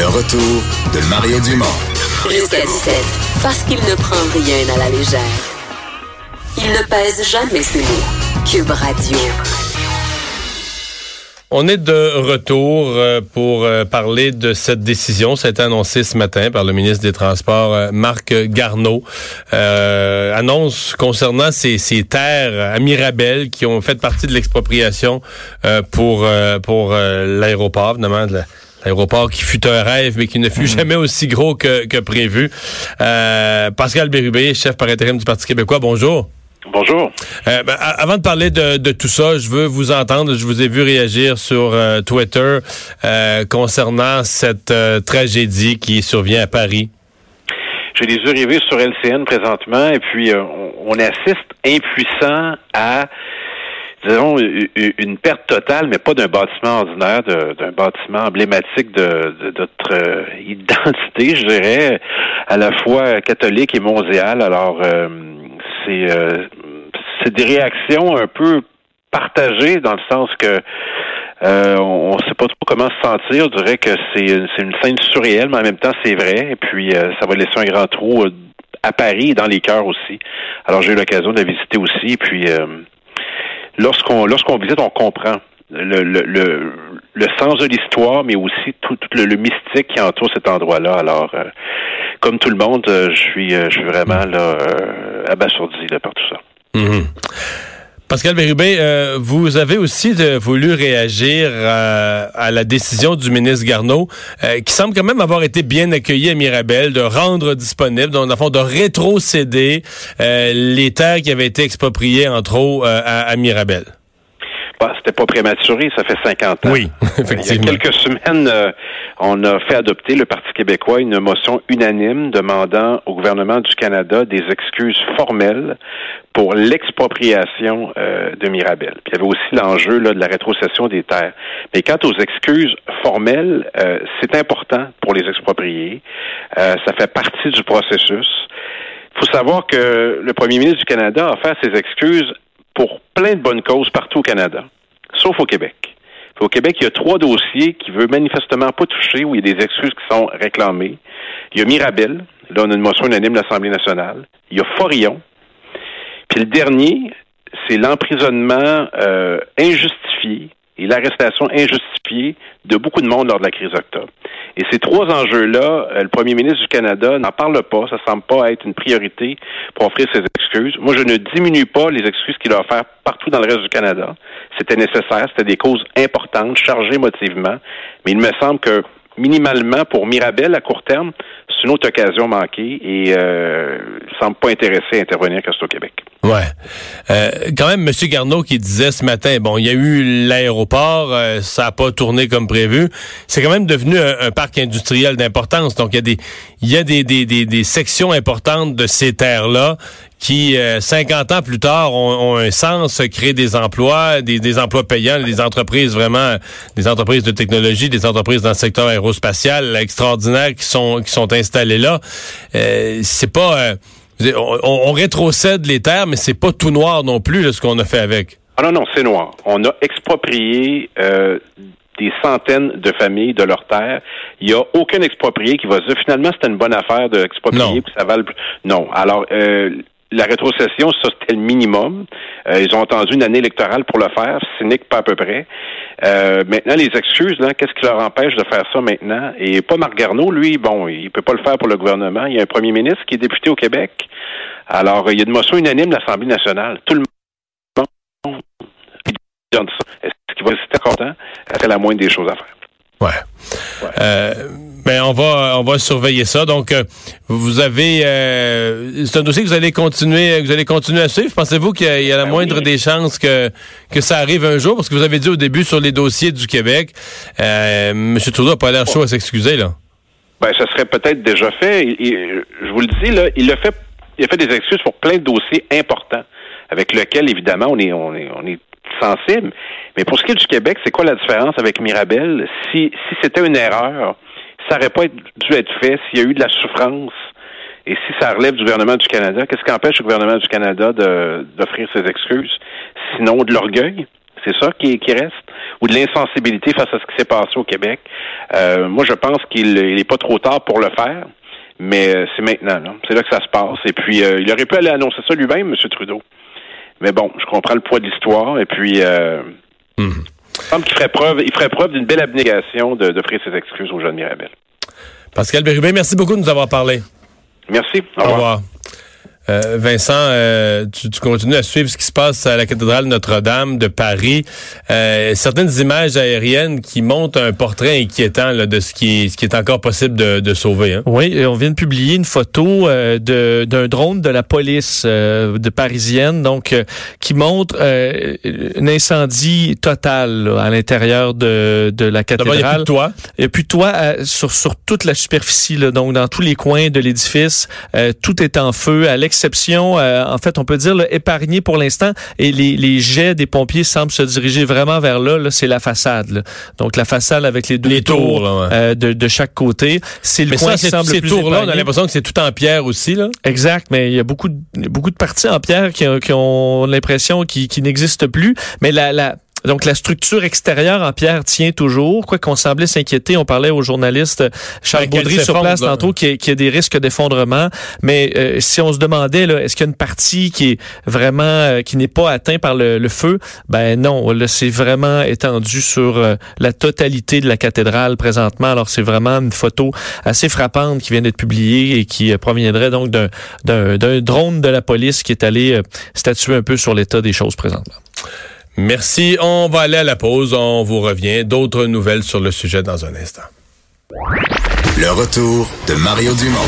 Le retour de Mario Dumont. Jusqu'à 17, parce qu'il ne prend rien à la légère. Il ne pèse jamais ses mots. Cube Radio. On est de retour euh, pour euh, parler de cette décision. Ça a été annoncé ce matin par le ministre des Transports, euh, Marc Garneau. annonce concernant ces, ces, terres à Mirabel qui ont fait partie de l'expropriation pour, pour l'aéroport, évidemment, de l'aéroport qui fut un rêve, mais qui ne fut mhm. jamais aussi gros que, que prévu. Pascal Bérubé, chef par intérim du Parti québécois, bonjour. Bonjour. Euh, ben, avant de parler de, tout ça, je veux vous entendre. Je vous ai vu réagir sur euh, Twitter euh, concernant cette tragédie qui survient à Paris. Je les ai rêvés sur LCN présentement et puis on, assiste impuissant à disons, une perte totale, mais pas d'un bâtiment ordinaire, d'un bâtiment emblématique de, notre identité, je dirais, à la fois catholique et mondiale. Alors, c'est euh, c'est des réactions un peu partagées dans le sens que euh, on ne sait pas trop comment se sentir. Je dirais que c'est une scène surréelle, mais en même temps c'est vrai. Et puis euh, ça va laisser un grand trou à Paris et dans les cœurs aussi. Alors j'ai eu l'occasion de la visiter aussi. Et puis lorsqu'on lorsqu'on visite, on comprend le, le, le, sens de l'histoire, mais aussi tout, le, mystique qui entoure cet endroit-là. Alors, comme tout le monde, je suis je suis vraiment là abasourdi par tout ça. Mhm. Pascal Bérubé, euh, vous avez aussi voulu réagir euh, à la décision du ministre Garneau, euh, qui semble quand même avoir été bien accueilli à Mirabel, de rendre disponible, donc, fond, de rétrocéder les terres qui avaient été expropriées, entre autres, à, à Mirabel. C'était pas prématuré, ça fait 50 ans. Oui, effectivement. Il y a quelques semaines, euh, on a fait adopter le Parti québécois une motion unanime demandant au gouvernement du Canada des excuses formelles pour l'expropriation euh, de Mirabel. Puis il y avait aussi l'enjeu de la rétrocession des terres. Mais quant aux excuses formelles, euh, c'est important pour les expropriés. ça fait partie du processus. Il faut savoir que le premier ministre du Canada a fait ses excuses pour plein de bonnes causes partout au Canada, sauf au Québec. Au Québec, il y a trois dossiers qui veut manifestement pas toucher, où il y a des excuses qui sont réclamées. Il y a Mirabel, là on a une motion unanime de l'Assemblée nationale. Il y a Forillon. Puis le dernier, c'est l'emprisonnement euh, injustifié et l'arrestation injustifiée de beaucoup de monde lors de la crise d'octobre. Et ces trois enjeux-là, euh, le premier ministre du Canada n'en parle pas. Ça semble pas être une priorité pour offrir ses excuses. Moi, je ne diminue pas les excuses qu'il a offertes partout dans le reste du Canada. C'était nécessaire. C'était des causes importantes, chargées émotivement. Mais il me semble que minimalement pour Mirabel à court terme, c'est une autre occasion manquée et euh, semble pas intéressé à intervenir au Québec. Ouais. Euh, quand même, M. Garneau qui disait ce matin, bon, il y a eu l'aéroport, euh, ça n'a pas tourné comme prévu. C'est quand même devenu un, parc industriel d'importance. Donc, il y a des il y a des, des, des, des sections importantes de ces terres-là qui, 50 euh, ans plus tard, ont, un sens, créent des emplois, des, des, emplois payants, des entreprises vraiment, des entreprises de technologie, des entreprises dans le secteur aérospatial extraordinaires qui sont qui sont installées là. Euh, c'est pas, euh, on, rétrocède les terres, mais c'est pas tout noir non plus ce qu'on a fait avec. Ah non non, c'est noir. On a exproprié des centaines de familles de leurs terres. Il n'y a aucun exproprié qui va dire finalement c'était une bonne affaire d'exproprier puis ça va Non. Alors euh, la rétrocession, ça, c'était le minimum. Euh, ils ont entendu une année électorale pour le faire, cynique pas à peu près. Euh, maintenant, les excuses, là, qu'est-ce qui leur empêche de faire ça maintenant? Et pas Marc Garneau, lui, bon, il peut pas le faire pour le gouvernement. Il y a un premier ministre qui est député au Québec. Alors, il y a une motion unanime de l'Assemblée nationale. Tout le monde Est-ce qu'il va rester content? C'est la moindre des choses à faire? Ouais. Euh, Ben on va on va surveiller ça. Donc euh, vous avez euh, c'est un dossier que vous allez continuer vous allez continuer à suivre. Pensez-vous qu'il y, a la Ben moindre oui. des chances que que ça arrive un jour? Parce que vous avez dit au début sur les dossiers du Québec, euh, M. Trudeau a pas l'air chaud à s'excuser là. Ben, ça serait peut-être déjà fait. Il- il- je vous le dis, là, il a fait, il a fait des excuses pour plein de dossiers importants, avec lesquels, évidemment, on est, on est, on est sensible. Mais pour ce qui est du Québec, c'est quoi la différence avec Mirabel? Si, si c'était une erreur, ça n'aurait pas dû être fait s'il y a eu de la souffrance. Et si ça relève du gouvernement du Canada, qu'est-ce qui empêche le gouvernement du Canada d'offrir ses excuses? Sinon de l'orgueil. C'est ça qui, reste? Ou de l'insensibilité face à ce qui s'est passé au Québec? Euh, moi, je pense qu'il n'est pas trop tard pour le faire, mais euh, c'est maintenant. C'est là que ça se passe. Et puis, euh, il aurait pu aller annoncer ça lui-même, M. Trudeau. Mais bon, je comprends le poids de l'histoire. Et puis, euh, il me semble qu'il ferait preuve, il ferait preuve d'une belle abnégation de- d'offrir ses excuses aux jeunes Mirabel. Pascal Bérubé, merci beaucoup de nous avoir parlé. Merci. Au Au revoir. revoir. Euh, Vincent, euh, tu, tu continues à suivre ce qui se passe à la cathédrale Notre-Dame de Paris. Euh, certaines images aériennes qui montrent un portrait inquiétant là, de ce qui est, ce qui est encore possible de, de sauver. Hein? Oui, on vient de publier une photo euh, de d'un drone de la police euh, de parisienne, donc euh, qui montre euh, un incendie total là, à l'intérieur de, de la D'abord, il n'y a plus cathédrale. de toit. Et puis toi, euh, sur, sur toute la superficie, là, donc dans tous les coins de l'édifice, euh, tout est en feu, à euh, en fait, on peut dire, là, épargné pour l'instant, et les, les jets des pompiers semblent se diriger vraiment vers là, là c'est la façade. là. Donc la façade avec les deux Les tours, tours, là, ouais. euh, de, de chaque côté. C'est le Mais coin ça, qui c'est- semble le ces plus tours-là, on a l'impression que c'est tout en pierre aussi. Là. Exact, mais il y a beaucoup de, beaucoup de parties en pierre qui, ont- qui ont l'impression qui, qui n'existent plus. Mais la, la, donc la structure extérieure en pierre tient toujours. Quoi qu'on semblait s'inquiéter, on parlait au journaliste Charles Ben, Baudry sur place tantôt qu'il y, a- qu'il y a des risques d'effondrement. Mais euh, si on se demandait, là, est-ce qu'il y a une partie qui est vraiment euh, qui n'est pas atteinte par le, le feu? Ben non, c'est vraiment étendu sur euh, la totalité de la cathédrale présentement. Alors c'est vraiment une photo assez frappante qui vient d'être publiée et qui euh, proviendrait donc d'un drone de la police qui est allé euh, statuer un peu sur l'état des choses présentement. Merci. On va aller à la pause. On vous revient. D'autres nouvelles sur le sujet dans un instant. Le retour de Mario Dumont.